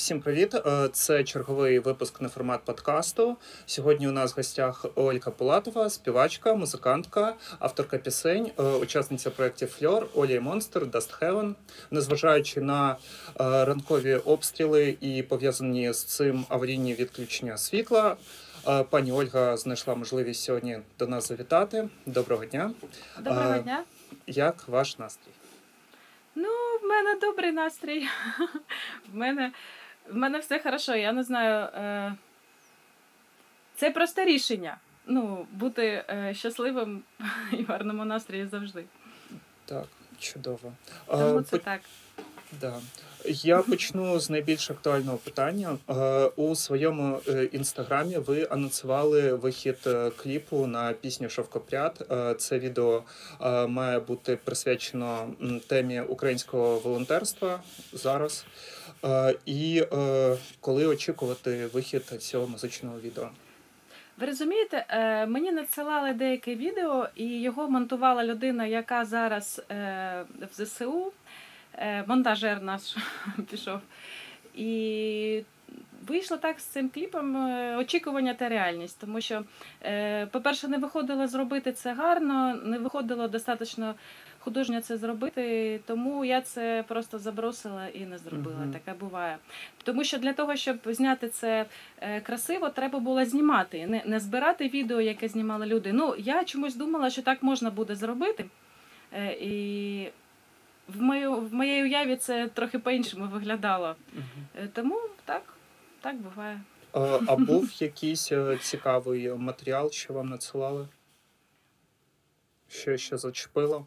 Всім привіт! Е, Це черговий випуск неформат подкасту. Сьогодні у нас в гостях Ольга Пулатова, співачка, музикантка, авторка пісень, е, учасниця проєктів Фльор, Оля і Монстр, Dust Heaven. Незважаючи на е, ранкові обстріли і пов'язані з цим аварійні відключення світла. Пані Ольга знайшла можливість сьогодні до нас завітати. Доброго дня. Доброго дня. Як ваш настрій? Ну, в мене добрий настрій. В мене, в мене все хорошо. Я не знаю. Е... Це просто рішення. Ну, бути е, щасливим і в гарному настрої завжди. Так, чудово. Тому Е, це по- так. Да. Я почну з найбільш актуального питання. Е, У своєму інстаграмі ви анонсували вихід кліпу на пісню Шовкопряд. Це відео має бути присвячено темі українського волонтерства зараз. Е, І е, коли очікувати вихід цього музичного відео? Ви розумієте, е, мені надсилали деяке відео, і його монтувала людина, яка зараз в ЗСУ, монтажер наш пішов. І вийшло так з цим кліпом очікування та реальність. Тому що, по-перше, не виходило зробити це гарно, не виходило достатньо художньо це зробити, тому я це просто забросила і не зробила. Мгм. Таке буває. Тому що для того, щоб зняти це е, красиво, треба було знімати, не, не збирати відео, яке знімали люди. Ну, я чомусь думала, що так можна буде зробити. Е, І в, мою, в моїй уяві це трохи по-іншому виглядало. Е, Тому так, так буває. Е, А був якийсь цікавий матеріал, що вам надсилали? Що ще зачепило?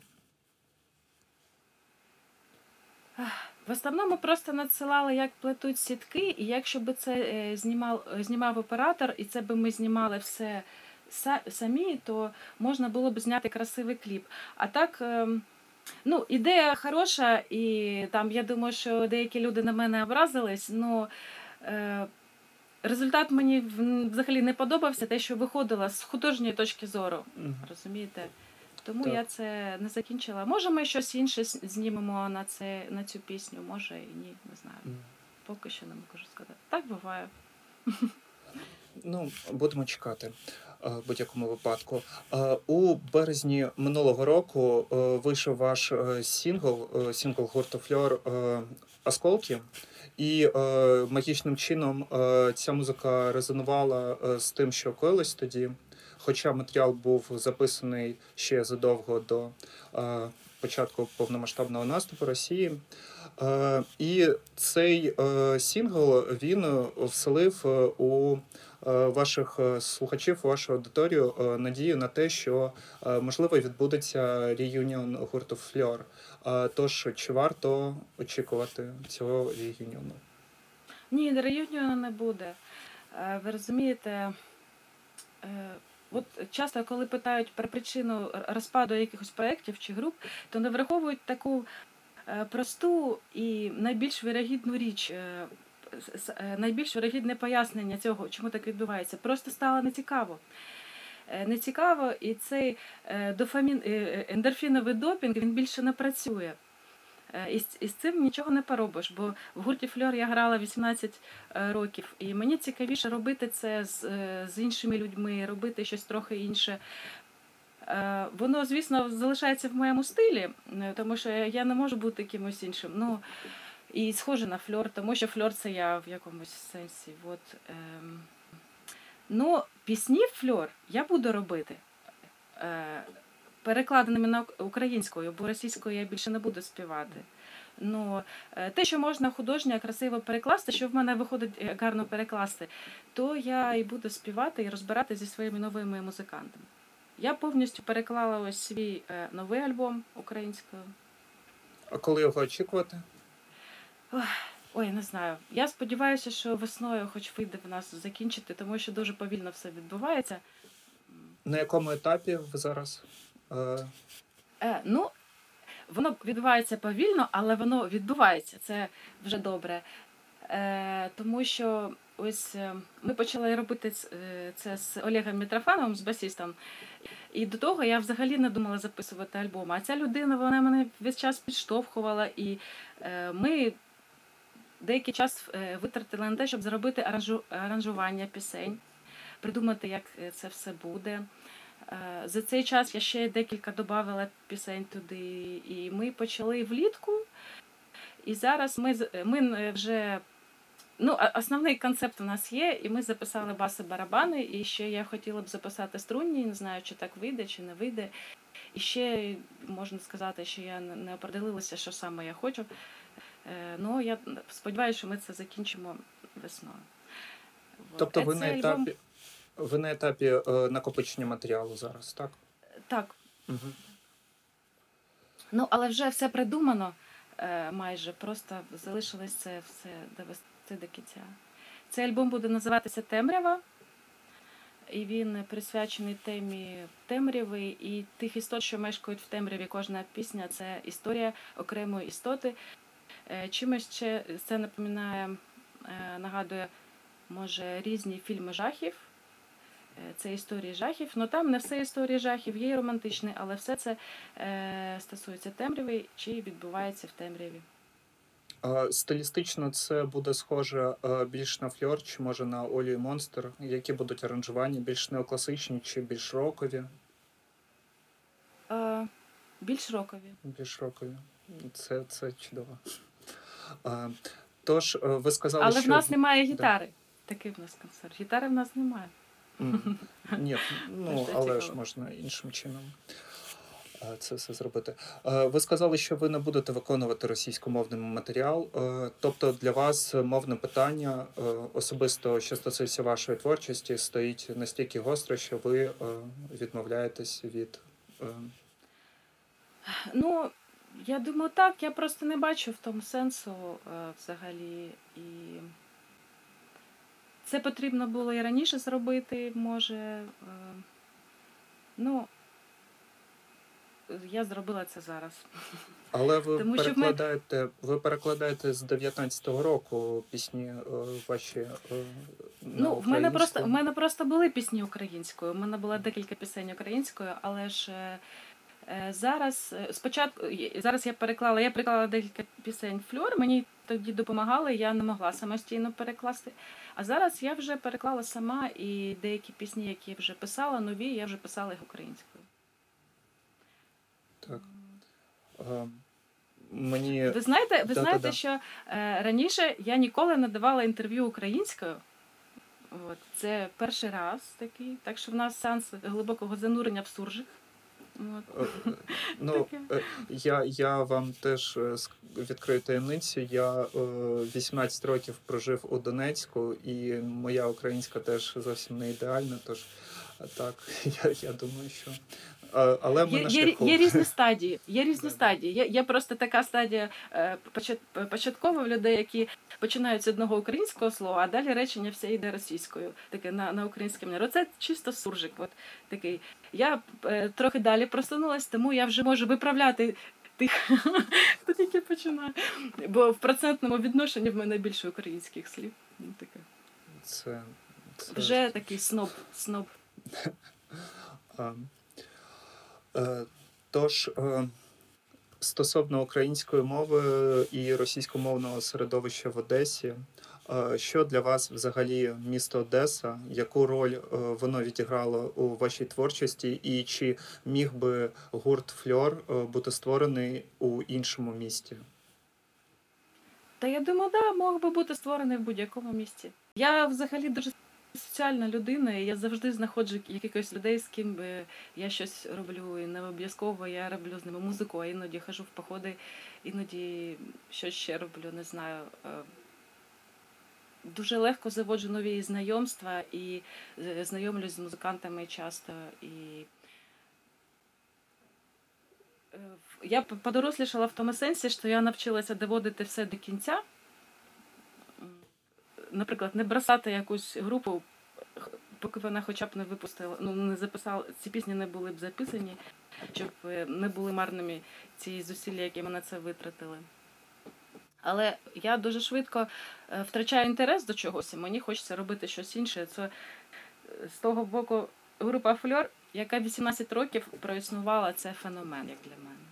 В основному просто надсилали, як плетуть сітки, і якщо би це е, знімав, знімав оператор, і це би ми знімали все самі, то можна було б зняти красивий кліп. А так, ем, ну, ідея хороша, і там я думаю, що деякі люди на мене образились, але е, результат мені взагалі не подобався, те, що виходило з художньої точки зору. Розумієте? Тому Так. я це не закінчила. Може, ми щось інше знімемо на, це, на цю пісню, може і ні, не знаю. Поки що не можу сказати. Так буває. Ну, будемо чекати е, в будь-якому випадку. Е, У березні минулого року е, вийшов ваш сингл, сингл гурту Фльор Осколки. І магічним чином ця музика резонувала з тим, що коїлось тоді. Хоча матеріал був записаний ще задовго до е, початку повномасштабного наступу Росії. Е, і цей е, сингл він вселив у ваших слухачів, вашу аудиторію надію на те, що можливо відбудеться реюніон гурту Фльор. Тож чи варто очікувати цього реюніону? Ні, реюніону не буде. Ви розумієте, от часто, коли питають про причину розпаду якихось проєктів чи груп, то не враховують таку е, просту і найбільш вирогідну річ. е, е, Найбільш вирогідне пояснення цього, чому так відбувається, просто стало нецікаво. Нецікаво, і цей дофамін, ендорфіновий допінг він більше не працює. Е, І з, і з цим нічого не поробиш, бо в гурті Фльор я грала 18 е, років, і мені цікавіше робити це з, е, з іншими людьми, робити щось трохи інше. Воно, звісно, залишається в моєму стилі, тому що я не можу бути кимось іншим. Ну, і схоже на фльор, тому що фльор це я в якомусь сенсі. От, ем. Ну, пісні фльор я буду робити. Перекладеними на українською, бо російською я більше не буду співати. Ну, е, те, що можна художньо красиво перекласти, що в мене виходить е, гарно перекласти, то я і буду співати і розбирати зі своїми новими музикантами. Я повністю переклала ось свій е, новий альбом українською. А коли його очікувати? Ой, не знаю. Я сподіваюся, що весною хоч вийде в нас закінчити, тому що дуже повільно все відбувається. На якому етапі ви зараз? Е, ну, воно відбувається повільно, але воно відбувається. Це вже добре. Е, тому що ось е, ми почали робити е, це з Олегом Мітрофановим, з басістом. І до того я взагалі не думала записувати альбом. А ця людина вона мене весь час підштовхувала, і е, ми деякий час е, витратила на те, щоб зробити аранжу, аранжування пісень, придумати, як це все буде. Е, За цей час я ще декілька додавала пісень туди, і ми почали влітку. І зараз ми, ми е, вже. Ну, основний концепт у нас є, і ми записали баси барабани. І ще я хотіла б записати струнні, не знаю, чи так вийде, чи не вийде. І ще можна сказати, що я не определилася, що саме я хочу. Е, Ну, я сподіваюся, що ми це закінчимо весною. Тобто Е, ви на альбом- етапі, ви на етапі е, накопичення матеріалу зараз, так? Так, Угу. ну але вже все придумано е, майже. Просто залишилось це все довести до кінця. Цей альбом буде називатися Темрява, і він присвячений темі темряви і тих істот, що мешкають в темряві. Кожна пісня це історія окремої істоти. Е, Чимось ще це напоминає, нагадує, може, різні фільми жахів. Е, Це історії жахів. Ну там не все історії жахів, є і романтичні, але все це е, стосується темряви чи відбувається в темряві. Стилістично це буде схоже е, більш на фльор, чи може на Олю і Монстр, які будуть аранжування, більш неокласичні чи більш рокові? Е, більш рокові. Більш рокові. Це, це чудово. А, тож, ви сказали, Але що... в нас немає гітари. Такий в нас концерт. Гітари в нас немає. Ні, ну але ж можна іншим чином е, це все зробити. Е, Ви сказали, що ви не будете виконувати російськомовний матеріал. Е, Тобто для вас мовне питання, особисто що стосується вашої творчості, стоїть настільки гостро, що ви відмовляєтесь від. Ну, я думаю, так. Я просто не бачу в тому сенсу взагалі. І це потрібно було і раніше зробити, може. Е, ну, я зробила це зараз. Але ви Тому що перекладаєте, ви перекладаєте з 19-го року пісні е, ваші. е, на Ну, в мене просто в мене просто були пісні українською. У мене було декілька пісень українською, але ж зараз спочатку зараз я переклала, я переклала декілька пісень фльор. Мені тоді допомагали, я не могла самостійно перекласти. А зараз я вже переклала сама і деякі пісні, які я вже писала, нові, я вже писала їх українською. Так. Е, Мені Ви знаєте, ви Да-да-да. що е, раніше я ніколи не давала інтерв'ю українською. От, це перший раз такий. Так що в нас сеанс глибокого занурення в суржик. От. Е, Ну, е, я, я вам теж е, відкрию таємницю. Я е, 18 років прожив у Донецьку, і моя українська теж зовсім не ідеальна. Тож так, я, я думаю, що. Але ми Є, на шляху. є різні стадії. Є різні стадії. Є, є просто така стадія е, початкова в людей, які починають з одного українського слова, а далі речення все йде російською, таке на, на українській манері. Оце чисто суржик. От такий. Я е, трохи далі просунулась, тому я вже можу виправляти тих, хто тільки починає. Бо в процентному відношенні в мене більше українських слів. Ну, таке. Це, це... Вже такий сноб, сноб. Е, Тож, е, стосовно української мови і російськомовного середовища в Одесі, е, що для вас взагалі місто Одеса? Яку роль воно відіграло у вашій творчості, і чи міг би гурт Фльор бути створений у іншому місті? Та я думаю, да, мог би бути створений в будь-якому місці. Я взагалі дуже соціальна людина, і я завжди знаходжу якихось людей, з ким я щось роблю. І не обов'язково я роблю з ними музику, а іноді хожу в походи, іноді щось ще роблю, не знаю. Е, Дуже легко заводжу нові знайомства і е, знайомлюсь з музикантами часто. І Е, я подорослішала в тому сенсі, що я навчилася доводити все до кінця. Наприклад, не бросати якусь групу, поки вона хоча б не випустила, ну не записала, ці пісні не були б записані, щоб не були марними ці зусилля, які ми на це витратили. Але я дуже швидко е, втрачаю інтерес до чогось, і мені хочеться робити щось інше. Це е, з того боку група Фльор, яка 18 років проіснувала, це феномен, як для мене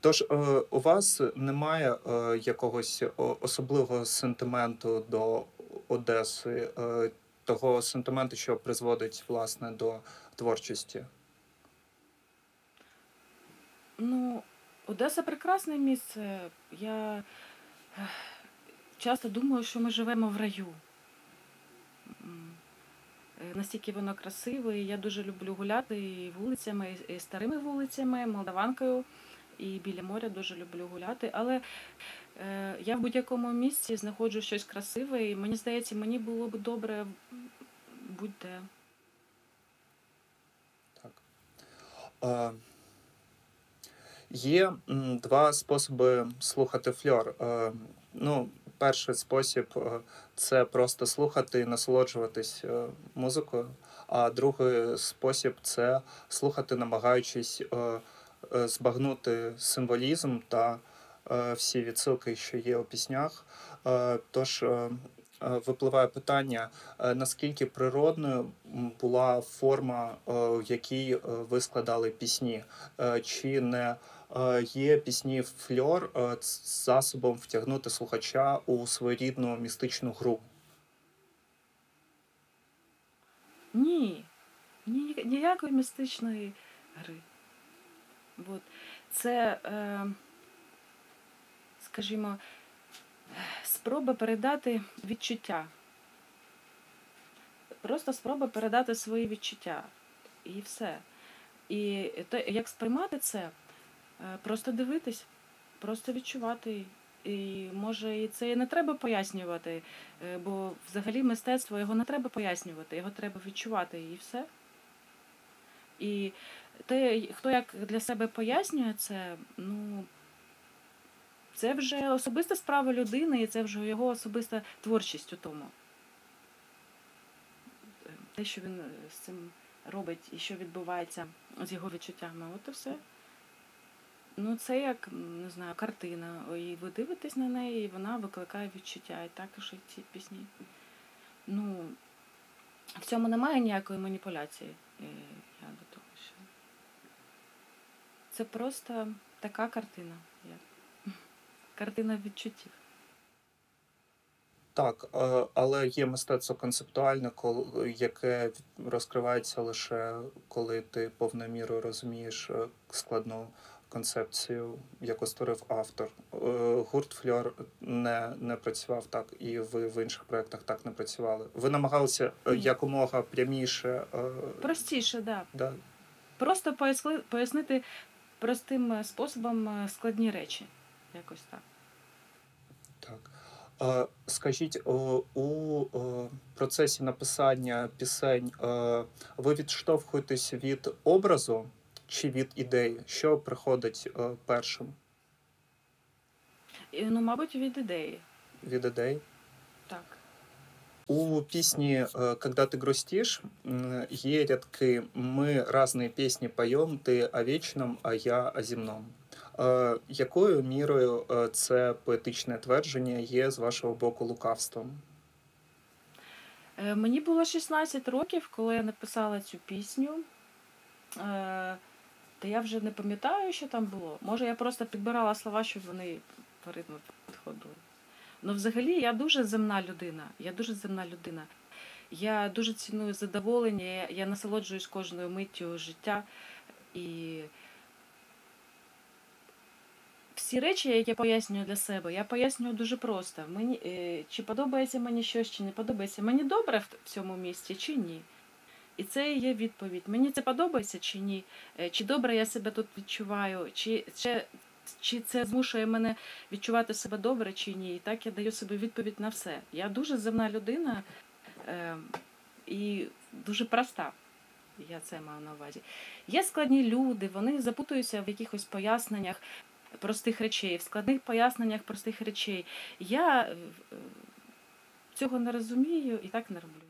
Тож е, у вас немає е, якогось особливого сентименту до Одеси, е, того сентименту, що призводить власне до творчості? Ну, Одеса прекрасне місце. Я часто думаю, що ми живемо в раю. Е, Настільки воно красиве, я дуже люблю гуляти і вулицями, і старими вулицями, Молдаванкою, і біля моря дуже люблю гуляти. Але е, я в будь-якому місці знаходжу щось красиве, і мені здається, мені було б добре будь-де. Так. Е, Є два способи слухати фльор. Е, Ну, перший спосіб е, це просто слухати і насолоджуватись е, музикою, а другий спосіб це слухати, намагаючись е, збагнути символізм та всі відсилки, що є у піснях. Тож випливає питання, наскільки природною була форма, в якій ви складали пісні, чи не є пісні фльор е, ц- засобом втягнути слухача у своєрідну містичну гру? Ні, ні, ніякої містичної гри. От. Це, е, скажімо, спроба передати відчуття. Просто спроба передати свої відчуття. І все. І те, як сприймати це, е, просто дивитись, просто відчувати. І може і це і не треба пояснювати, е, бо взагалі мистецтво його не треба пояснювати, його треба відчувати і все. І те, хто як для себе пояснює це, ну це вже особиста справа людини, і це вже його особиста творчість у тому. Те, що він е, з цим робить і що відбувається з його відчуттями, от і все. Ну, це як, не знаю, картина. І ви дивитесь на неї, і вона викликає відчуття. І також і ці пісні. Ну, в цьому немає ніякої маніпуляції. е, Я до того, що. Це просто така картина. Як... Картина відчуттів. Так, е, але є мистецтво концептуальне, яке розкривається лише коли ти повною мірою розумієш е, складну концепцію, яку створив автор. Е, Гурт Фльор не, не працював так, і ви в інших проєктах так не працювали. Ви намагалися е, якомога пряміше. е, Простіше, да. Да, Просто поясли- пояснити простим способом складні речі. Якось так. Так. Скажіть, у процесі написання пісень ви відштовхуєтесь від образу чи від ідеї? Що приходить е, першим І, ну, мабуть, від ідеї. від ідей? Так. У пісні е, «Когда ты грустишь» є рядки «Ми разные пісні поем, ти о вечном, а я о земном». Е, Якою мірою е, це поетичне твердження є з вашого боку лукавством? Е, Мені було 16 років, коли я написала цю пісню. Та я вже не пам'ятаю, що там було. Може, я просто підбирала слова, щоб вони по ритму підходили. Ну, взагалі, я дуже земна людина. Я дуже земна людина. Я дуже ціную задоволення, я, я насолоджуюсь кожною миттю життя. І всі речі, які я пояснюю для себе, я пояснюю дуже просто. Мені, е, чи подобається мені щось, чи не подобається. Мені добре в цьому місці, чи ні. І це є відповідь. Мені це подобається чи ні? Е, Чи добре я себе тут відчуваю, чи, чи, чи це змушує мене відчувати себе добре, чи ні. І так я даю собі відповідь на все. Я дуже земна людина е, і дуже проста. Я це маю на увазі. Є складні люди, вони запутуються в якихось поясненнях простих речей, в складних поясненнях простих речей. Я е, цього не розумію і так не роблю.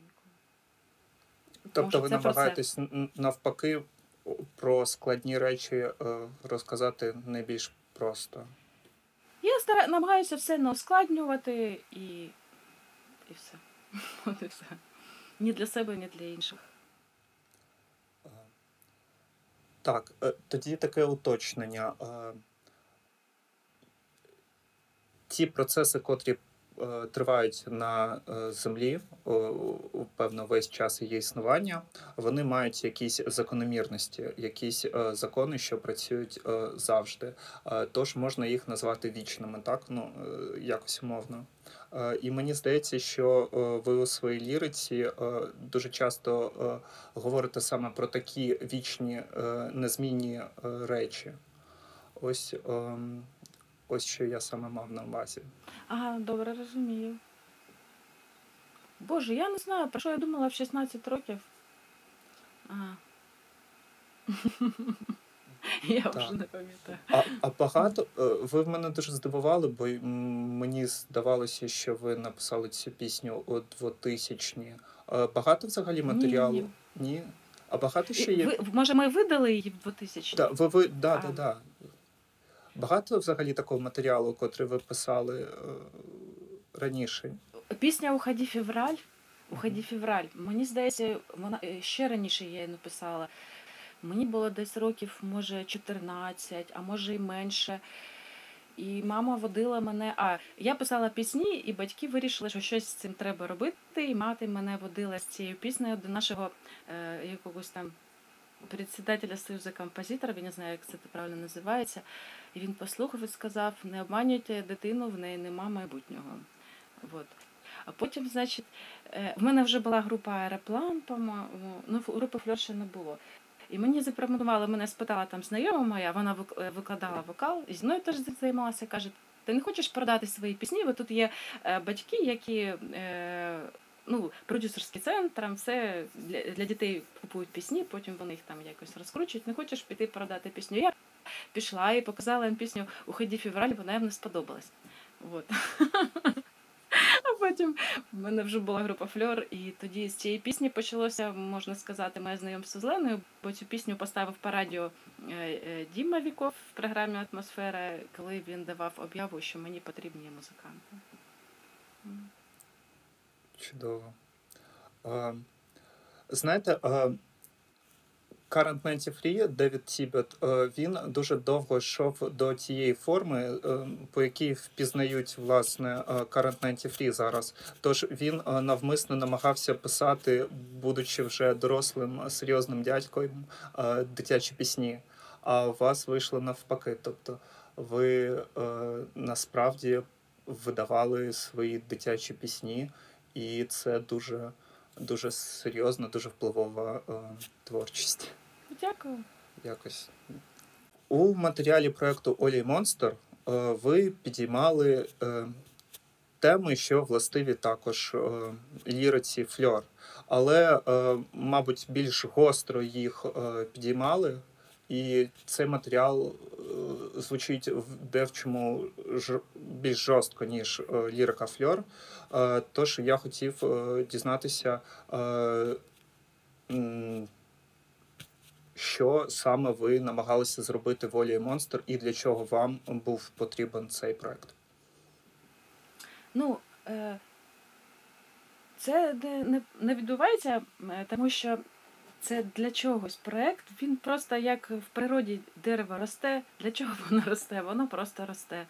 Тобто ви намагаєтесь навпаки про складні речі е, розказати найбільш просто. Я стара... намагаюся все не ускладнювати і, і все. От і все. Ні для себе, ні для інших. Е, Так, е, тоді таке уточнення. Ті процеси, котрі тривають на е, землі, о, певно, весь час її існування, вони мають якісь закономірності, якісь е, закони, що працюють е, завжди. Е, Тож можна їх назвати вічними, так? Ну, е, якось умовно. Е, І мені здається, що е, ви у своїй ліриці е, дуже часто е, говорите саме про такі вічні, е, незмінні е, речі. Ось, ем, ось що я саме мав на увазі. Ага, добре, розумію. Боже, я не знаю, про що я думала в 16 років. Ага. Я вже не пам'ятаю. А, а багато е, ви в мене дуже здивували, бо мені здавалося, що ви написали цю пісню у 2000-ні. Е, Багато взагалі матеріалу? Ні. Ні. А багато ще є. Ви, може, ми видали її в 2000 Да, ви, ви, да, да, да. Багато взагалі такого матеріалу, котрий ви писали е, раніше. Пісня Уході февраль. Уході февраль. Мені здається, вона е, ще раніше я її написала. Мені було десь років, може, 14, а може і менше. І мама водила мене. А я писала пісні, і батьки вирішили, що щось з цим треба робити. І мати мене водила з цією піснею до нашого е, якогось там председателя Союзу композиторів, я не знаю, як це правильно називається. І він послухав і сказав: не обманюйте дитину, в неї нема майбутнього. От. А потім, значить, е, в мене вже була група Аероплан, по-моєму, ну, групи Фльор ще не було. І мені запропонували, мене спитала там знайома моя, вона е, викладала вокал, і зі мною теж займалася. Каже, ти не хочеш продати свої пісні? Бо тут є е, батьки, які ну, продюсерський центр, все для, для дітей купують пісні, потім вони їх там якось розкручують. Не хочеш піти продати пісню? Я пішла і показала їм пісню у ході февраль, вона їм не сподобалась. От. А потім в мене вже була група Фльор, і тоді з цієї пісні почалося, можна сказати, моє знайомство з Леною, бо цю пісню поставив по радіо е, е, Діма Віков в програмі Атмосфера, коли він давав об'яву, що мені потрібні музиканти. Чудово. Е, знаєте, е, Current 93, Девід Тібет, він дуже довго йшов до тієї форми, е, по якій впізнають власне Current 93 зараз. Тож він навмисно намагався писати, будучи вже дорослим серйозним дядьком, дитячі пісні. А у вас вийшло навпаки. Тобто ви е, насправді видавали свої дитячі пісні, і це дуже, дуже серйозна, дуже впливова е, творчість. Дякую. Якось. У матеріалі проекту Олі Монстер е, ви підіймали е, теми, що властиві також е, ліриці фльор. Але, е, мабуть, більш гостро їх е, підіймали, і цей матеріал е, звучить в девчому ж, більш жорстко, ніж е, лірика фльор. Е, тож я хотів е, дізнатися. Що саме ви намагалися зробити волі і монстр, і для чого вам був потрібен цей проект? Ну, це не, не, не відбувається, тому що це для чогось проект. Він просто як в природі дерево росте. Для чого воно росте? Воно просто росте.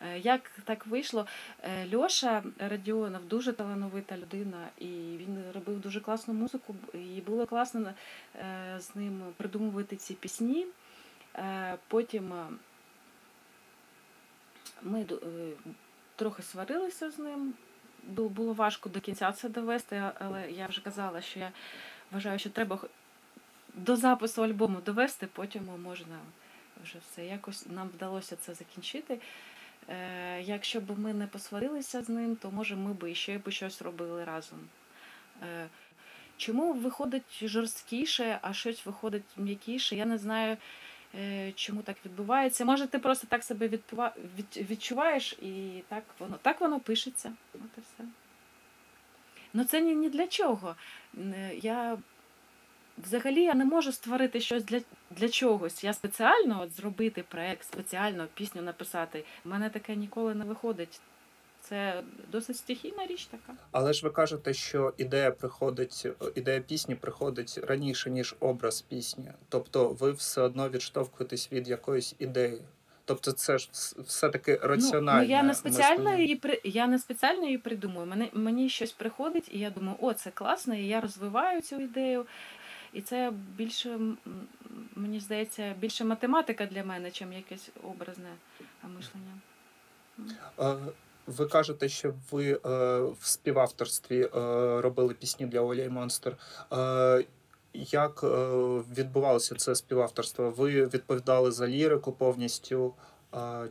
Е, Як так вийшло? Е, Льоша Радіонов дуже талановита людина, і він робив дуже класну музику, і було класно е, з ним придумувати ці пісні. Потім ми трохи сварилися з ним. Було важко до кінця це довести, але я вже казала, що я вважаю, що треба до запису альбому довести, потім можна вже все. Якось нам вдалося це закінчити. Е, якщо б ми не посварилися з ним, то може ми б ще б щось робили разом. Е, чому виходить жорсткіше, а щось виходить м'якіше? Я не знаю, е, чому так відбувається. Може, ти просто так себе відчуваєш, і так воно так воно пишеться. От і все. Ну це ні, ні для чого. Е, Я взагалі я не можу створити щось для, для чогось. Я спеціально от зробити проект, спеціально пісню написати. У мене таке ніколи не виходить. Це досить стихійна річ така. Але ж ви кажете, що ідея приходить, ідея пісні приходить раніше, ніж образ пісні. Тобто ви все одно відштовхуєтесь від якоїсь ідеї. Тобто, це ж все-таки раціональне. Ну, ну я не спеціально мислення. її при я не спеціально її придумую. Мене мені щось приходить, і я думаю, о, це класно, і я розвиваю цю ідею. І це більше мені здається, більше математика для мене, чим якесь образне мишлення. Ви кажете, що ви е, в співавторстві е, робили пісні для Оля і Монстер. Е, Як е, відбувалося це співавторство? Ви відповідали за лірику повністю?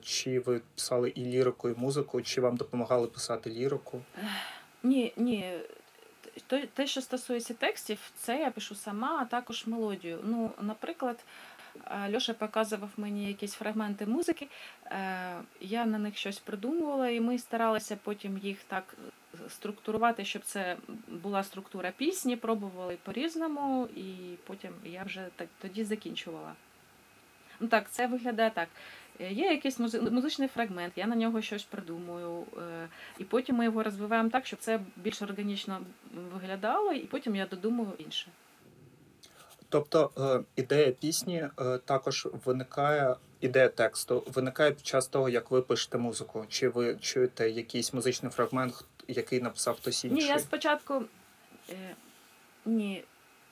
Чи ви писали і лірику, і музику, чи вам допомагали писати лірику? Ні, ні. Те, що стосується текстів, це я пишу сама, а також мелодію. Ну, наприклад, Льоша показував мені якісь фрагменти музики, е, я на них щось придумувала, і ми старалися потім їх так структурувати, щоб це була структура пісні, пробували по-різному, і потім я вже так тоді закінчувала. Ну так, це виглядає так. Е, Є якийсь музичний фрагмент, я на нього щось придумую, е, і потім ми його розвиваємо так, щоб це більш органічно виглядало, і потім я додумую інше. Тобто е, ідея пісні е, також виникає, ідея тексту виникає під час того, як ви пишете музику. Чи ви чуєте якийсь музичний фрагмент, який написав хтось інший? Ні, я спочатку. Е, ні,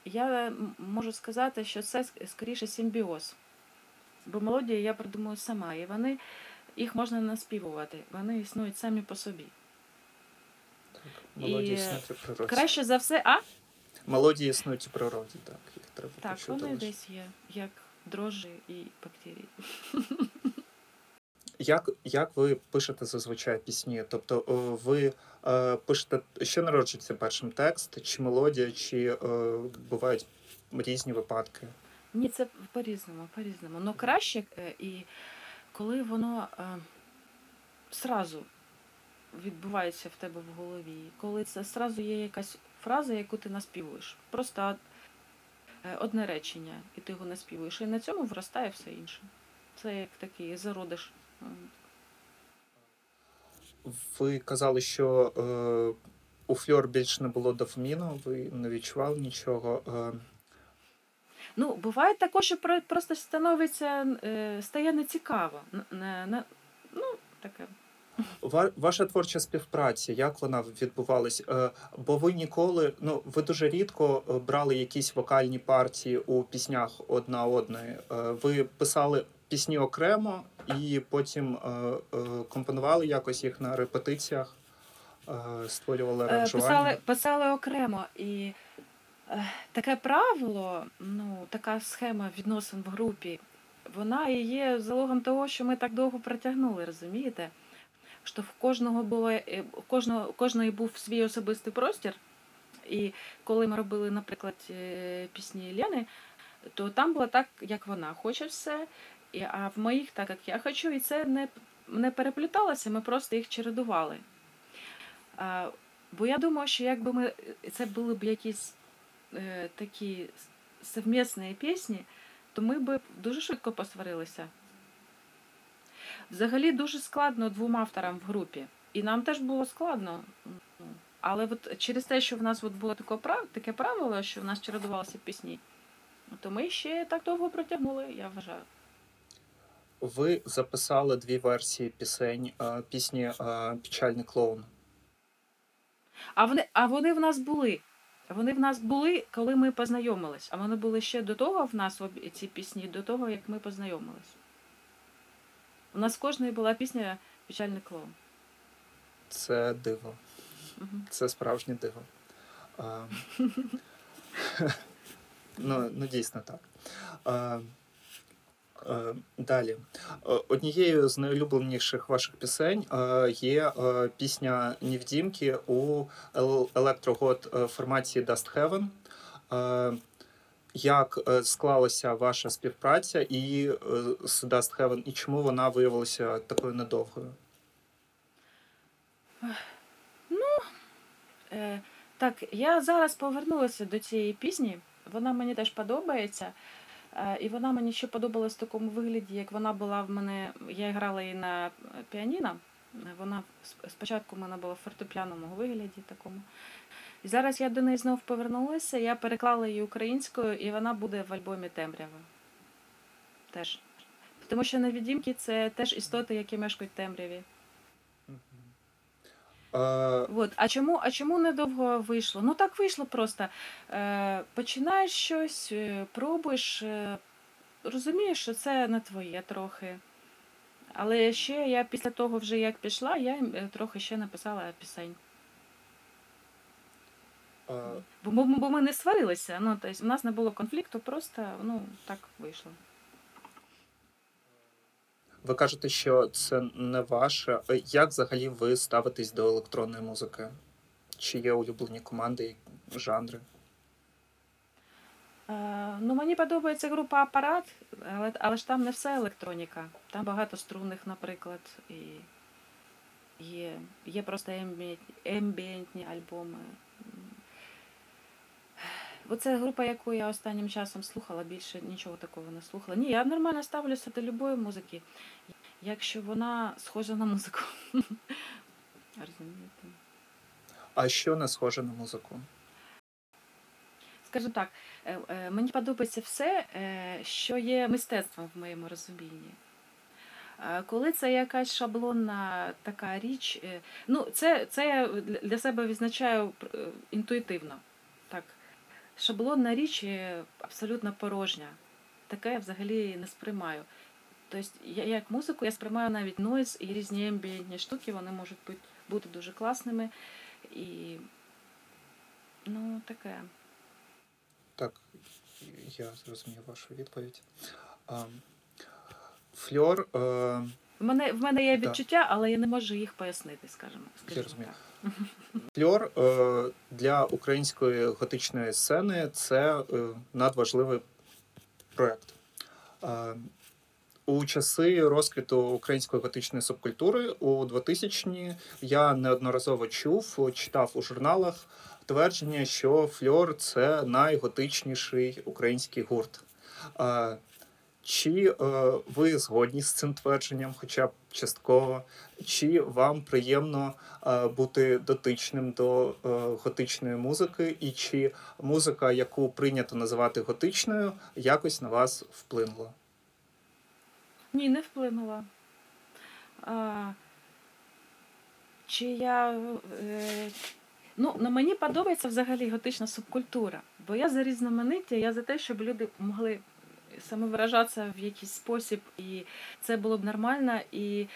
я можу сказати, що це скоріше симбіоз. Бо мелодії я придумую сама, і вони їх можна наспівувати, вони існують самі по собі. Мелодії і- існують у природі. Краще за все, а? Мелодії існують у природі, так. Треба Так, почути вони лише. десь є, як дрожжі і бактерії. Як, як ви пишете зазвичай пісні? Тобто е, ви е, пишете, що народжується першим текст, чи мелодія, чи е, бувають різні випадки? Ні, це по-різному, по-різному. Ну краще, е, і коли воно е, сразу відбувається в тебе в голові, коли це сразу є якась фраза, яку ти наспівуєш. Просто одне речення, і ти його наспівуєш, і на цьому виростає все інше. Це як такий зародиш. Ви казали, що е, у фльор більше не було дофаміну, ви не відчували нічого. Е, Ну, буває також, що просто становиться, е, стає нецікаво. Не- не- ну, таке. Ва- Ваша творча співпраця, як вона відбувалась? Е, Бо ви ніколи, ну ви дуже рідко е, брали якісь вокальні партії у піснях одна одної. Е, Ви писали пісні окремо і потім компонували якось їх на репетиціях, створювали аранжування. Писали, писали окремо. І таке правило, ну, така схема відносин в групі, вона і є залогом того, що ми так довго протягнули, розумієте? Що в кожного було, е, кожного, кожної був свій особистий простір. І коли ми робили, наприклад, е, пісні Лени, то там було так, як вона хоче все, а в моїх так, як я хочу, і це не, не перепліталося, ми просто їх чередували. А, бо я думаю, що якби ми це були б якісь е, такі совмісні пісні, то ми б дуже швидко посварилися. Взагалі дуже складно двом авторам в групі. І нам теж було складно. Але от через те, що в нас от було таке правило, що в нас чередувалися пісні, то ми ще так довго протягнули, я вважаю. Ви записали дві версії пісень е, пісні е, Печальный клоун. А вони, а вони в нас були. Вони в нас були, коли ми познайомились. А вони були ще до того в нас ці пісні, до того, як ми познайомились. У нас кожної була пісня Печальный клоун. Це диво. Мгм. Це справжнє диво. А, ну, ну, дійсно так. А, а, далі. Однією з найулюбленіших ваших пісень є пісня Нівдімки у електрогод е, формації Dust Heaven. Як е, склалася ваша співпраця і е, з Dust Heaven, і чому вона виявилася такою недовгою? Е, так, я зараз повернулася до цієї пісні. Вона мені теж подобається. Е, і вона мені ще подобалась в такому вигляді, як вона була в мене. Я грала її на піаніно. Вона спочатку в мене була в фортепіаному вигляді такому. І зараз я до неї знов повернулася, я переклала її українською, і вона буде в альбомі Темрява. Теж. Тому що невідімки це теж істоти, які мешкають в темряві. Е, От. А чому, а чому недовго вийшло? Ну так вийшло просто. Е, починаєш щось, е, пробуєш, е, розумієш, що це не твоє трохи. Але ще я після того, вже як пішла, я е, трохи ще написала пісень. Е, Бо, бо, бо ми не сварилися. Ну, тобто, у нас не було конфлікту, просто ну, так вийшло. Ви кажете, що це не ваше. Е, Як взагалі ви ставитесь до електронної музики? Чи є улюблені команди, жанри? Е, ну, мені подобається група апарат, але, але ж там не все електроніка. Там багато струнних, наприклад, і є, є просто ембієнтні альбоми. Оце група, яку я останнім часом слухала, більше нічого такого не слухала. Ні, я нормально ставлюся до любої музики, якщо вона схожа на музику. Розумієте? А що не схоже на музику? Скажімо так, е, е, мені подобається все, е, що є мистецтвом в моєму розумінні. Коли це якась шаблонна така річ, ну це, це я для- себе відзначаю інтуїтивно. Шаблонна річ абсолютно порожня. Таке я взагалі не сприймаю. Тобто, я як музику я сприймаю навіть нойз і різні ембієнтні штуки, вони можуть бути, дуже класними. І ну, таке. Так, я зрозумів вашу відповідь. Фльор, е, В мене, в мене є відчуття, але я не можу їх пояснити, скажімо. скажімо так. Фльор е, для української готичної сцени це е, надважливий проєкт. Е, У часи розквіту української готичної субкультури у 2000-ні я неодноразово чув, читав у журналах твердження, що Фльор це найготичніший український гурт. Чи е, ви згодні з цим твердженням, хоча б частково, чи вам приємно е, бути дотичним до е, готичної музики, і чи музика, яку прийнято називати готичною, якось на вас вплинула? Ні, не вплинула. А, чи я. Е, ну, на мені подобається взагалі готична субкультура, бо я за різноманіття, я за те, щоб люди могли самовиражатися в якийсь спосіб, і це було б нормально. І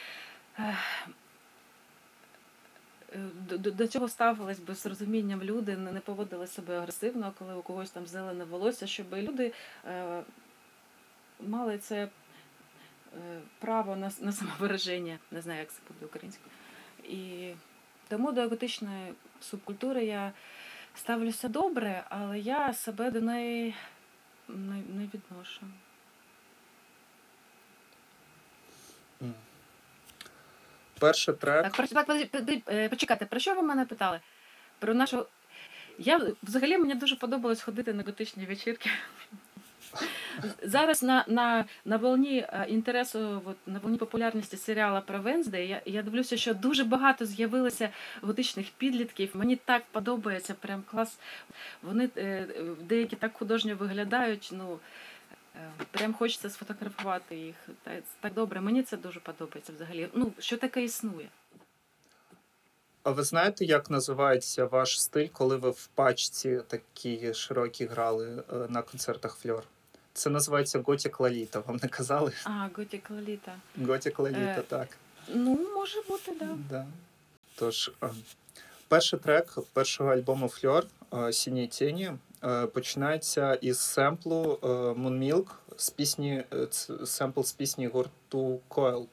до, до- цього ставились би з розумінням люди, не, поводили себе агресивно, коли у когось там зелене волосся, щоб люди е, мали це е, право на, на самовираження, не знаю, як це буде українською. І тому до готичної субкультури я ставлюся добре, але я себе до неї не, не відношу. Перший трек. Так, про- так, подожди, подожди, е, почекайте, про що ви мене питали? Про нашу. Я взагалі мені дуже подобалось ходити на готичні вечірки. Зараз на, на, на волні е, інтересу, от, на волні популярності серіала про Венздей, я, я дивлюся, що дуже багато з'явилося готичних підлітків. Мені так подобається, прям клас. Вони е, деякі так художньо виглядають. Ну, е, прям хочеться сфотографувати їх. Та- Так добре, мені це дуже подобається взагалі. Ну, що таке існує? А ви знаєте, як називається ваш стиль, коли ви в пачці такі широкі грали на концертах Фльор? Це називається Готік Лаліта. Вам не казали? А, Готік Лоліта. Готік Лаліта, Е, так. Ну, може бути, да. Да. Тож, перший трек першого альбому Фльор Сіні тіні починається із семплу Moon Milk з пісні е, семпл з пісні гурту Coil.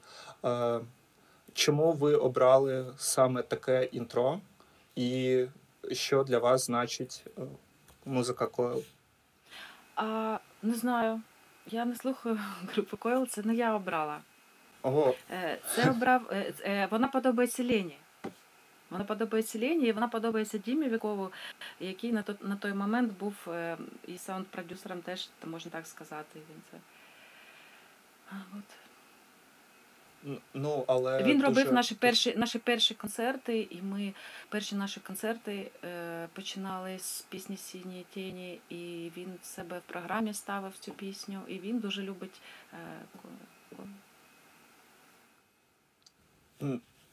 Чому ви обрали саме таке інтро? І що для вас значить е, музика Coil? А, не знаю. Я не слухаю групу Койл, це не я обрала. Ого, Е, Це обрав. е, е, Вона подобається Лені. Вона подобається Лені, і вона подобається Дімі Вікову, який на той, на той момент був і саунд-продюсером теж, можна так сказати. Він це. А, от. Ну, але Він робив дуже- наші перші, наші перші концерти, і ми перші наші концерти е, починали з пісні Сіні тіні, і він в себе в програмі ставив цю пісню, і він дуже любить. Е,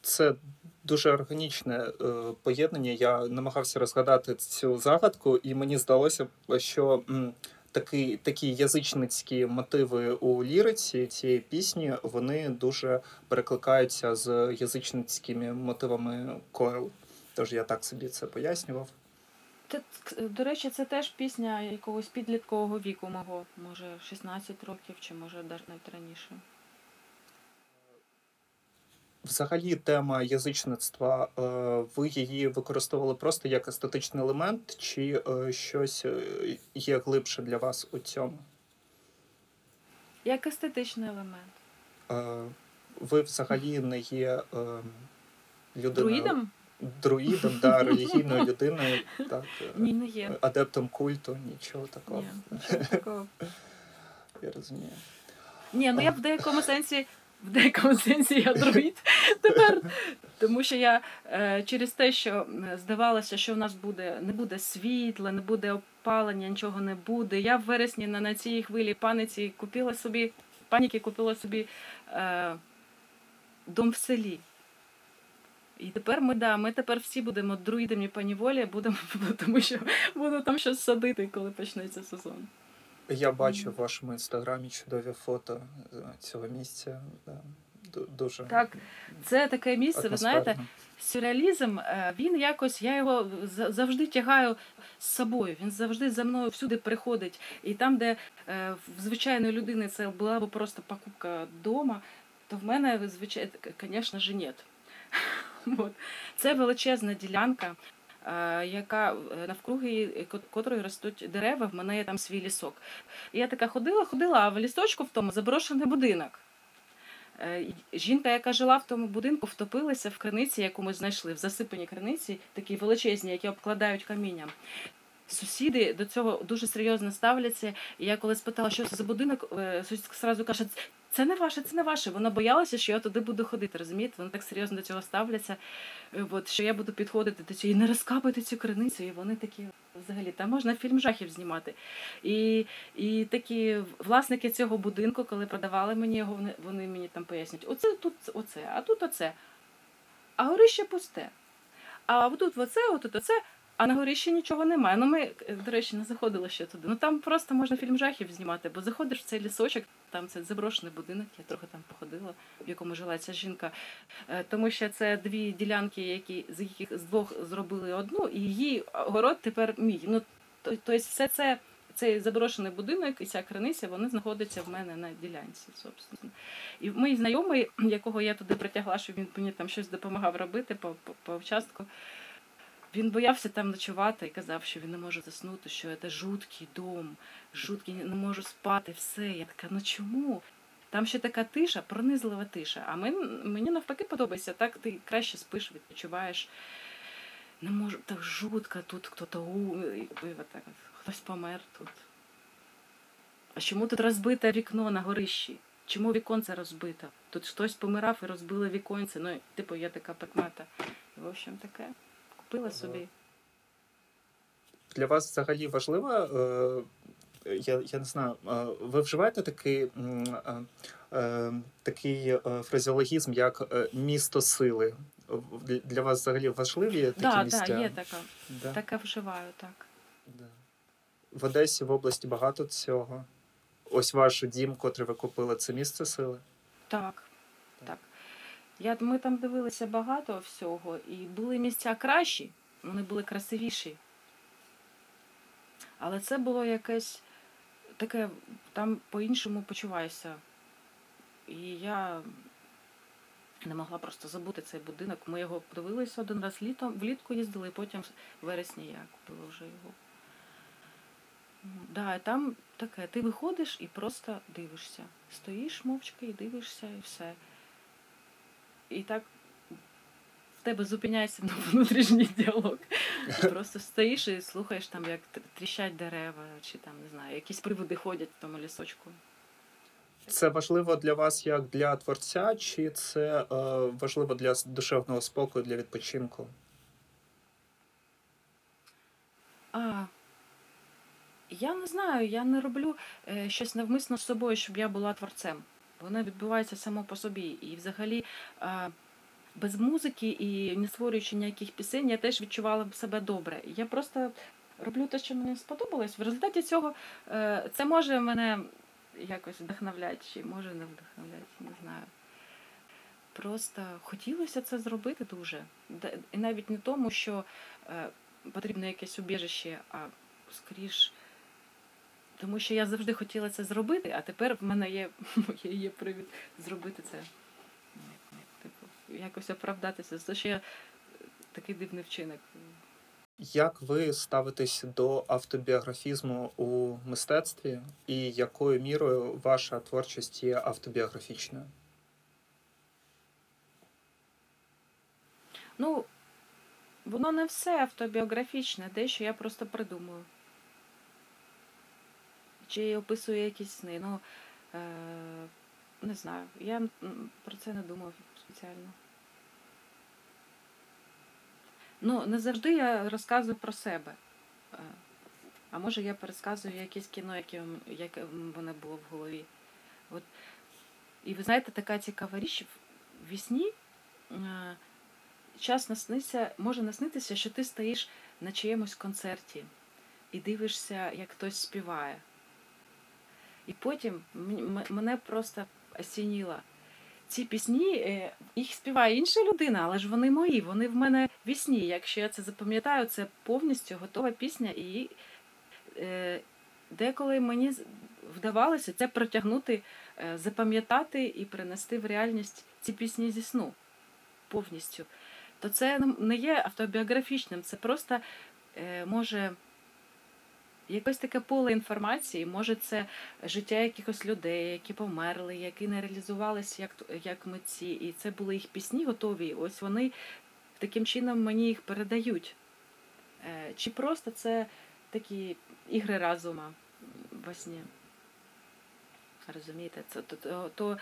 Це дуже органічне е, поєднання. Я намагався розгадати цю загадку, і мені здалося, що м, такі, такі язичницькі мотиви у ліриці цієї пісні вони дуже перекликаються з язичницькими мотивами Койл. Тож я так собі це пояснював. Це, до речі, це теж пісня якогось підліткового віку мого, може 16 років, чи може навіть раніше. Взагалі, тема язичництва, е, ви її використовували просто як естетичний елемент, чи е, щось е, є глибше для вас у цьому? Як естетичний елемент. Ви взагалі не є е, людиною Друїдом? друїдом, да, релігійною людиною, так, Ні, не є. адептом культу, нічого такого. Ні, нічого такого. Я розумію. Ні, ну я в деякому сенсі, в деякому сенсі я друїд тепер. Тому що я е, через те, що здавалося, що в нас буде не буде світла, не буде опалення, нічого не буде. Я в вересні на, на цій хвилі паниці купила собі паніки, купила собі е, дом в селі. І тепер ми да, ми тепер всі будемо друїдами по неволі, будемо, тому що буду там щось садити, коли почнеться сезон. Я бачу в вашому інстаграмі чудові фото е, цього місця. Дуже Так, Це таке місце, ви знаєте, сюрреалізм, е, він якось, я його за- завжди тягаю з собою. Він завжди за мною всюди приходить. І там, де е, в звичайної людини це була б просто покупка вдома, то в мене, звичайно, звісно ні. Це величезна ділянка. Е, Яка е, навкруги котрої ростуть дерева, в мене є там свій лісок. І я така ходила, ходила, а в лісочку в тому заброшений будинок. Е, Жінка, яка жила в тому будинку, втопилася в криниці, яку ми знайшли, в засипаній криниці, такі величезні, які обкладають камінням. Сусіди до цього дуже серйозно ставляться. І я коли спитала, що це за будинок, е, сусідка одразу каже, це не ваше, це не ваше. Вона боялася, що я туди буду ходити. Розумієте? Вони так серйозно до цього ставляться. е, От, що я буду підходити до цього і не розкапати цю криницю. І вони такі, взагалі, там можна фільм жахів знімати. І, і такі власники цього будинку, коли продавали мені його, вони, вони мені там пояснюють, оце тут оце, а тут оце. А горище пусте. А отут оце, отут оце, а на горищі нічого немає. Ну ми, е, до речі, не заходили ще туди. Ну там просто можна фільм жахів знімати, бо заходиш в цей лісочок, там це заброшений будинок, я трохи там походила, в якому жила ця жінка. Е, Тому що це дві ділянки, які з яких з двох зробили одну, і її город тепер мій. Ну, то- тобто все це. Цей заброшений будинок і ця криниця, вони знаходяться в мене на ділянці, собственно. І мій знайомий, якого я туди притягла, щоб він мені там щось допомагав робити по, по, по участку, він боявся там ночувати і казав, що він не може заснути, що це жуткий дом, жуткий, не можу спати, все. Я така, ну чому? Там ще така тиша, пронизлива тиша. А мен, мені навпаки подобається, так ти краще спиш, відпочиваєш. Не можу, так жутко, тут хтось у, хтось помер тут. А чому тут розбите вікно на горищі? Чому віконце розбито? Тут хтось помирав і розбили віконце. Ну, типу, є така прикмета. В общем, таке. Купила Ага. собі. Для вас взагалі важливо, е, я, я не знаю, е, ви вживаєте такий, е, такий е, фразеологізм, як місто сили? Для- вас взагалі важливі такі Так, місця? так, є така. Да? Таке вживаю, так. Да. В Одесі в області багато цього. Ось ваш дім, котрий ви купили, це місце сили. Так. Так. Так. Я, ми там дивилися багато всього, і були місця кращі, вони були красивіші. Але це було якесь таке, там по-іншому почуваюся. І я не могла просто забути цей будинок. Ми його подивилися один раз літом, влітку їздили, потім в вересні я купила вже його. Да, і там таке, ти виходиш і просто дивишся. Стоїш мовчки і дивишся, і все. І так в тебе зупиняється ну, внутрішній діалог. Ти просто стоїш і слухаєш там, як тріщать дерева, чи там, не знаю, якісь приводи ходять в тому лісочку. Це важливо для вас як для творця, чи це е, важливо для душевного спокою, для відпочинку? А, я не знаю, я не роблю е, щось навмисно з собою, щоб я була творцем. Воно відбувається само по собі. І взагалі е, без музики і не створюючи ніяких пісень, я теж відчувала себе добре. Я просто роблю те, що мені сподобалось. В результаті цього е, це може мене якось вдохновляти, чи може не вдохновляти, не знаю. Просто хотілося це зробити дуже. І навіть не тому, що е, потрібно якесь убіжище, а скоріш. Тому що я завжди хотіла це зробити, а тепер в мене є, є, є привід зробити це. Типу, якось оправдатися що я такий дивний вчинок. Як ви ставитесь до автобіографізму у мистецтві, і якою мірою ваша творчість є автобіографічною? Ну, воно не все автобіографічне, дещо я просто придумую. Чи описую якісь сни. Ну, е, не знаю. Я про це не думав спеціально. Ну, не завжди я розказую про себе. Е, А може я пересказую якесь кіно, яке, яке в мене було в голові. От. І ви знаєте, така цікава річ в вісні. Е, час насниться, може наснитися, що ти стоїш на чиємусь концерті і дивишся, як хтось співає. І потім мене просто осініло. Ці пісні, е, їх співає інша людина, але ж вони мої, вони в мене вісні. Якщо я це запам'ятаю, це повністю готова пісня, і е, деколи мені вдавалося це протягнути, е, запам'ятати і принести в реальність ці пісні зі сну повністю то це не- є автобіографічним, це просто може якесь таке поле інформації, може це життя якихось людей, які померли, які не реалізувалися як, як митці, і це були їх пісні готові. Ось вони таким чином мені їх передають. Е, Чи просто це такі ігри разума во сні? Розумієте, це то, то, то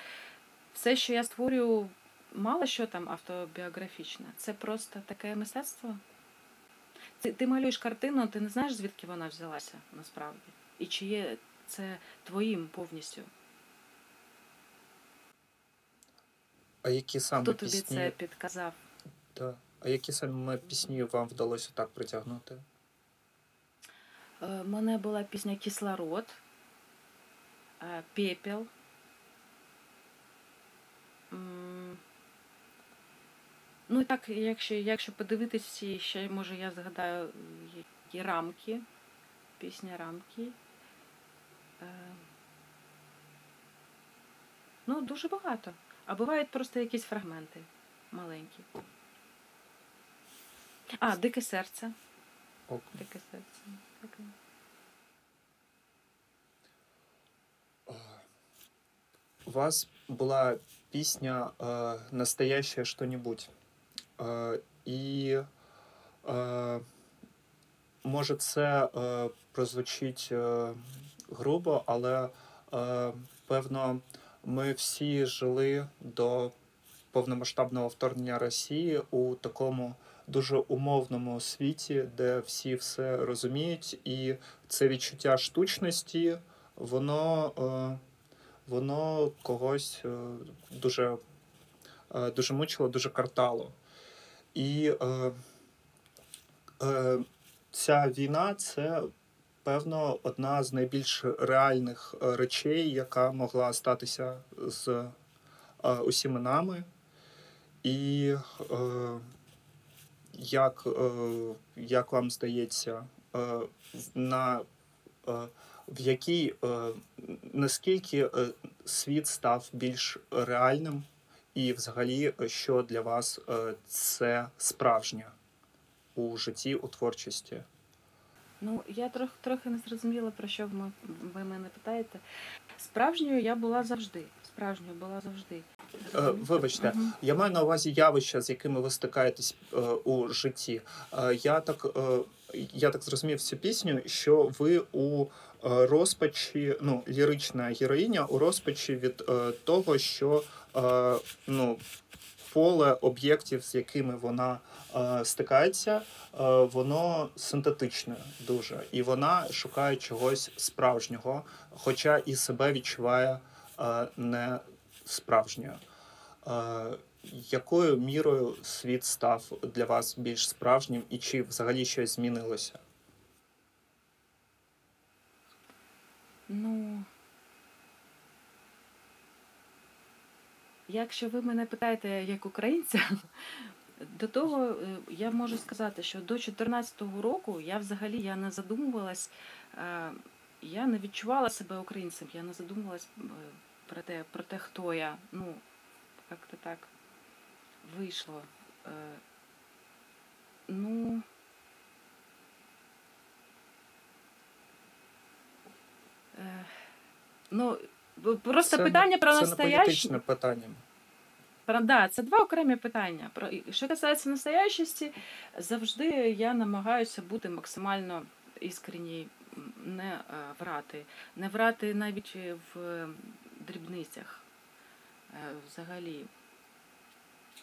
все, що я створюю, мало що там автобіографічне. Це просто таке мистецтво. Ти, ти малюєш картину, ти не знаєш, звідки вона взялася насправді. І чи є це твоїм повністю. А які саме Хто тобі пісні? це підказав? Та, а які саме пісні вам вдалося так притягнути? У мене була пісня Кислород, е, Пепел. Ну, і так, якщо, якщо подивитись ще може я згадаю які рамки, пісня рамки. Е, Ну, дуже багато. А бувають просто якісь фрагменти маленькі. А, дике серце. Ок. Дике серце. Таке. У вас була пісня е, «Настоящее что-нибудь». Е, і е, може це е, прозвучить грубо, але певно ми всі жили до повномасштабного вторгнення Росії у такому дуже умовному світі, де всі все розуміють, і це відчуття штучності, воно. Воно когось дуже, дуже мучило, дуже картало. І е, е, ця війна це, певно, одна з найбільш реальних е, речей, яка могла статися з е, усіма нами. І е, як, е, як вам здається, е, на е, в якій е, наскільки е, світ став більш реальним, і взагалі, що для вас е, це справжнє у житті, у творчості? Ну, я трохи трохи не зрозуміла, про що ви, ви мене питаєте. Справжньою я була завжди. Справжньою була завжди. Е, вибачте, Мгм. Я маю на увазі явища, з якими ви стикаєтесь е, у житті. Е, я так, е, я так зрозумів цю пісню, що ви у розпачі, ну, лірична героїня у розпачі від е, того, що ну, поле об'єктів, з якими вона е, стикається, е, воно синтетичне дуже, і вона шукає чогось справжнього, хоча і себе відчуває е, не справжньою. Е, якою мірою світ став для вас більш справжнім, і чи взагалі щось змінилося? Ну. Якщо ви мене питаєте як українця, до того е, я можу сказати, що до 2014 року я взагалі я не задумувалась, е, я не відчувала себе українцем, я не задумувалась е, про те, про те, хто я. Ну, як-то так вийшло. Ну. Ну, просто Це- питання про це не настояще. політичне питання. Про, да, це два окремі питання. Про що касається настоящості, завжди я намагаюся бути максимально іскренній, не е, врати, не врати навіть в дрібницях. Е, Взагалі,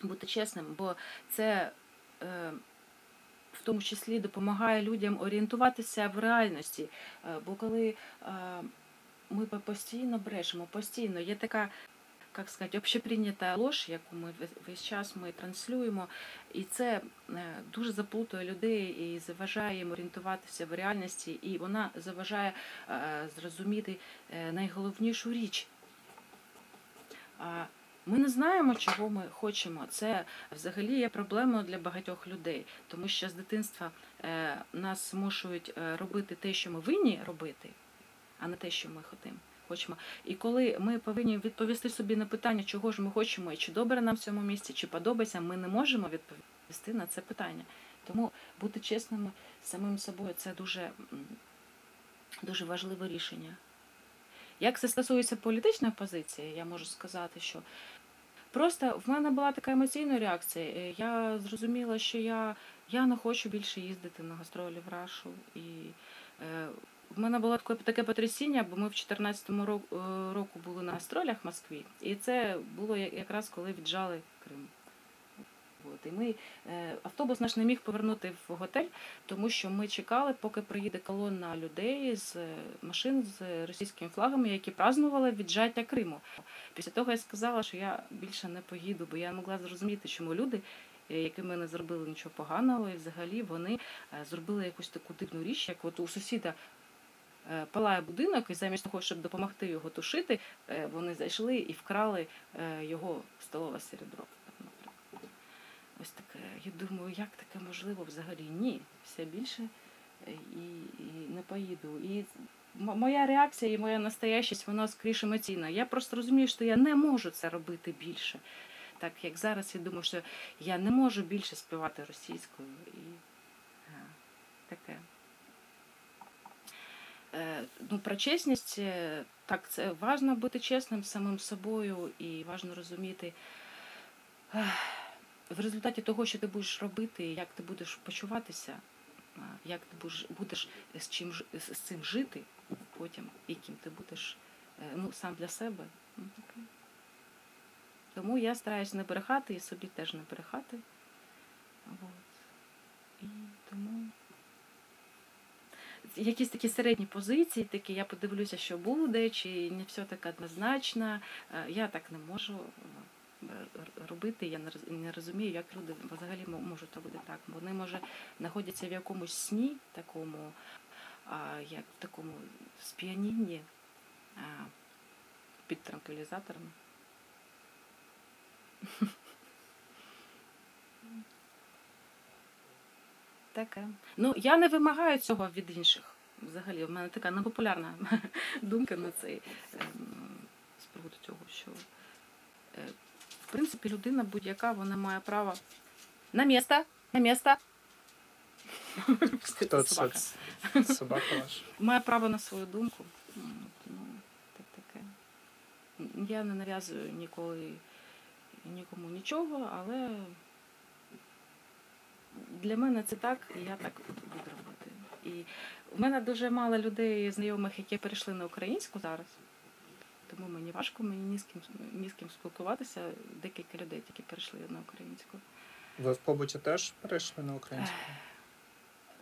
бути чесним, бо це е, в тому числі допомагає людям орієнтуватися в реальності. Бо коли ми по- постійно брешемо, постійно є така як сказати, общеприйнята ложь, яку ми весь- час ми транслюємо, і це е, дуже заплутує людей і заважає їм орієнтуватися в реальності, і вона заважає е, зрозуміти е, найголовнішу річ. Ми не знаємо, чого ми хочемо. Це взагалі є проблемою для багатьох людей, тому що з дитинства е, нас змушують робити те, що ми винні робити, а не те, що ми хотимо. Хочемо. І коли ми повинні відповісти собі на питання, чого ж ми хочемо, і чи добре нам в цьому місці, чи подобається, ми не можемо відповісти на це питання. Тому бути чесними самим собою це дуже, дуже важливе рішення. Як це стосується політичної позиції, я можу сказати, що просто в мене була така емоційна реакція. Я зрозуміла, що я, я не хочу більше їздити на гастролі в Рашу. І е, в мене було таке, таке потрясіння, бо ми в 2014 року, е, року були на гастролях в Москві, і це було якраз коли віджали Крим. От, і ми, е, автобус наш не міг повернути в готель, тому що ми чекали, поки приїде колона людей з е, машин з російськими флагами, які празднували віджаття Криму. Після того я сказала, що я більше не поїду, бо я не могла зрозуміти, чому люди, якими не зробили нічого поганого, і взагалі вони зробили якусь таку дивну річ, як от у сусіда палає будинок, і замість того, щоб допомогти його тушити, е, вони зайшли і вкрали е, його столове серебро. Ось таке. Я думаю, як таке можливо взагалі? Ні. Все більше е, і, і не поїду. І моя реакція і моя настоящість, вона скоріше емоційна. Я просто розумію, що я не можу це робити більше. Так як зараз я думаю, що я не можу більше співати російською і е, таке. Е, Ну, про чесність, е, так, це важливо бути чесним самим собою і важливо розуміти в результаті того, що ти будеш робити, як ти будеш почуватися, як ти будеш, будеш з, чим, з цим жити потім, і ким ти будеш е, ну, сам для себе. Ну. Тому я стараюся не брехати і собі теж не брехати. От. І тому якісь такі середні позиції, такі я подивлюся, що буде, чи не все так однозначно. Е, Я так не можу е, робити. Я не розумію, як люди взагалі можуть робити так. Вони може знаходяться в якомусь сні, такому, як в такому сп'янінні під транквілізаторами. Таке. Ну, я не вимагаю цього від інших. Взагалі, в мене така непопулярна думка на цей ем, з приводу цього, що е, в принципі людина будь-яка вона має право на місто, на місто. Хто це? Собака. Це Собака ваша. Має право на свою думку. Ну, Ну, так таке. Я не нав'язую ніколи нікому нічого, але для мене це так, і я так буду робити. І в мене дуже мало людей знайомих, які перейшли на українську зараз. Тому мені важко мені ні з ким ні з ким спілкуватися. Декілька людей тільки перейшли на українську. Ви в побуті теж перейшли на українську?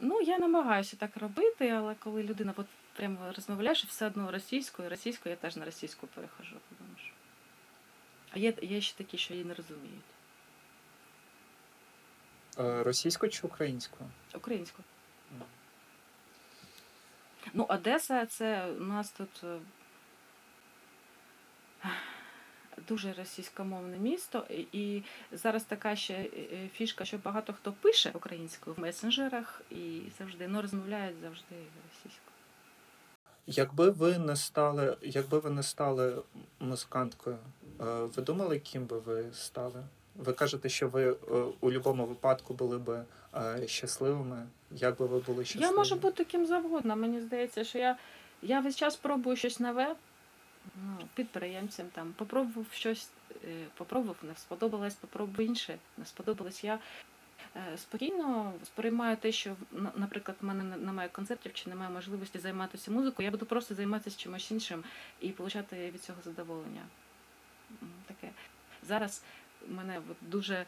Ну, я намагаюся так робити, але коли людина от прямо розмовляєш, все одно російською, російською, я теж на російську перехожу. Тому що... А є, є ще такі, що її не розуміють. Е, Російською чи українською? Українську. Ну, Одеса це у нас тут е, дуже російськомовне місто, і- зараз така ще е, фішка, що багато хто пише українською в месенджерах і завжди ну, розмовляють завжди російською. Якби ви не стали, якби ви не стали музиканткою, ви думали, ким би ви стали? Ви кажете, що ви е, у будь-якому випадку були би е, щасливими. Як би ви були щасливі? Я можу бути ким завгодно. Мені здається, що я, я весь час пробую щось нове. Ну, підприємцем там попробував щось, е, попробував, не сподобалось, попробував інше, не сподобалось. Я е, спокійно сприймаю те, що на- наприклад, в мене не- немає концертів чи немає можливості займатися музикою. Я буду просто займатися чимось іншим і отримати від цього задоволення. М, Таке. Зараз мене от дуже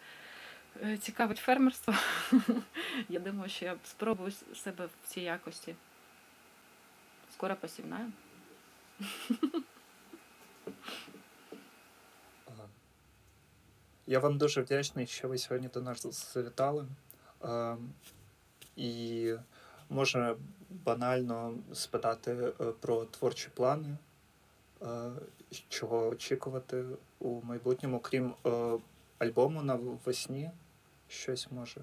е, цікавить фермерство. Я думаю, що я спробую себе в цій якості. Скоро посівнаю. Я вам дуже вдячний, що ви сьогодні до нас завітали. Е, І можна банально спитати е, про творчі плани, е, чого очікувати у майбутньому, крім е, альбому навесні, щось може.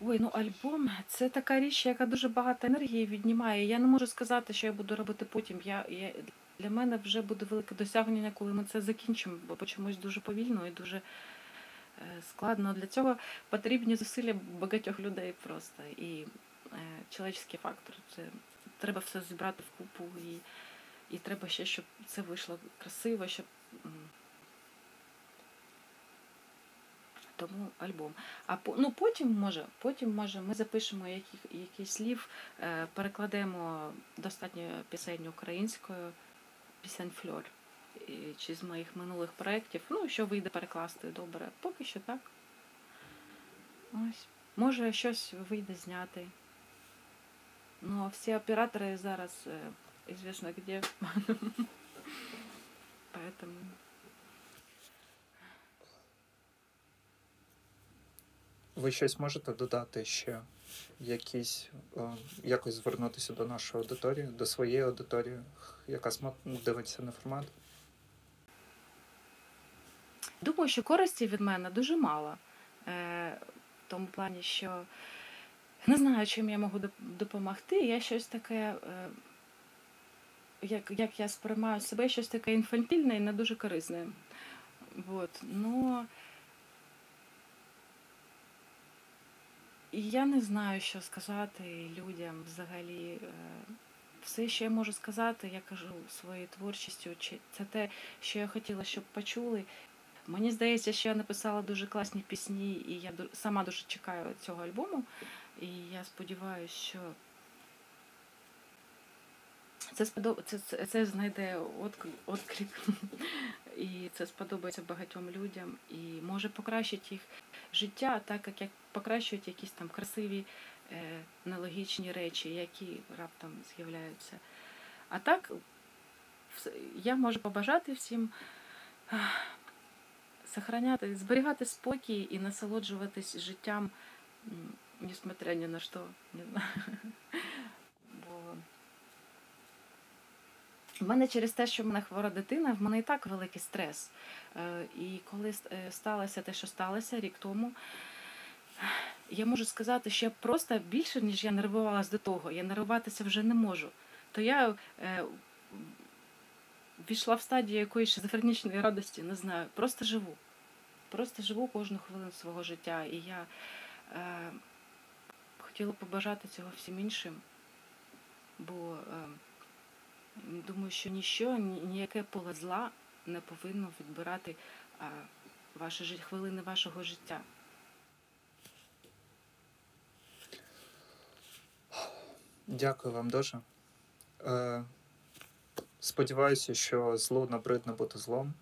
Ой, ну альбом це така річ, яка дуже багато енергії віднімає. Я не можу сказати, що я буду робити потім. Я, я, для мене вже буде велике досягнення, коли ми це закінчимо, бо по чомусь дуже повільно і дуже е, складно. Для цього потрібні зусилля багатьох людей просто. І е, чоловічний фактор. Це треба все зібрати вкупу і, і треба ще, щоб це вийшло красиво, щоб. Тому альбом. А ну, потім може, потім може ми запишемо яких, якийсь слів, е, перекладемо достатньо пісень українською, пісень фльор. Чи з моїх минулих проєктів. Ну, що вийде перекласти добре. Поки що так. Ось. Може, щось вийде зняти. Ну, а всі оператори зараз е, известно где. Поэтому. Ви щось можете додати ще? Якісь, е, якось звернутися до нашої аудиторії, до своєї аудиторії, яка дивиться на формат? Думаю, що користі від мене дуже мало. Е, в тому плані, що не знаю, чим я можу допомогти. Я щось таке, е, як, як я сприймаю себе, щось таке інфантільне і не дуже корисне. Вот. Ну, і я не знаю, що сказати людям взагалі. Е, все, що я можу сказати, я кажу своєю творчістю, чи це те, що я хотіла, щоб почули. Мені здається, що я написала дуже класні пісні, і я сама дуже чекаю цього альбому. І я сподіваюся, що це сподоб... це, це, це знайде отклик, і це сподобається багатьом людям, і може покращити їх життя, так як покращують якісь там красиві, е, нелогічні речі, які раптом з'являються. А так, я можу побажати всім сохраняти, зберігати спокій і насолоджуватись життям, несмотря ні на що. Не знаю. Бо в мене через те, що в мене хвора дитина, в мене і так великий стрес. Е, І коли е, сталося те, що сталося рік тому, я можу сказати, що я просто більше, ніж я нервувалася до того, я нервуватися вже не можу. То я е, війшла в стадію якоїсь шизофренічної радості, не знаю, просто живу. Просто живу кожну хвилину свого життя. І я хотіла побажати цього всім іншим, бо думаю, що ніщо, ніяке поле зла не повинно відбирати ваші хвилини вашого життя. Дякую вам дуже. Е, сподіваюся, що злу набридне бути злом.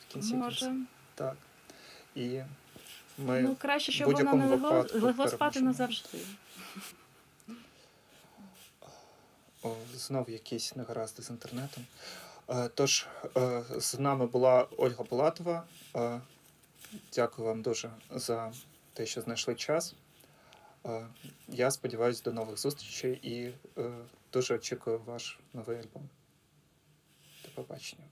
В кінці Може. кінців. Так. І ми ну, краще, щоб в не легло, легло спати назавжди. Знов якісь негаразди з інтернетом. Е, Тож, е, з нами була Ольга Булатова. Е, Дякую вам дуже за те, що знайшли час. Я сподіваюся до нових зустрічей і дуже очікую ваш новий альбом. До побачення.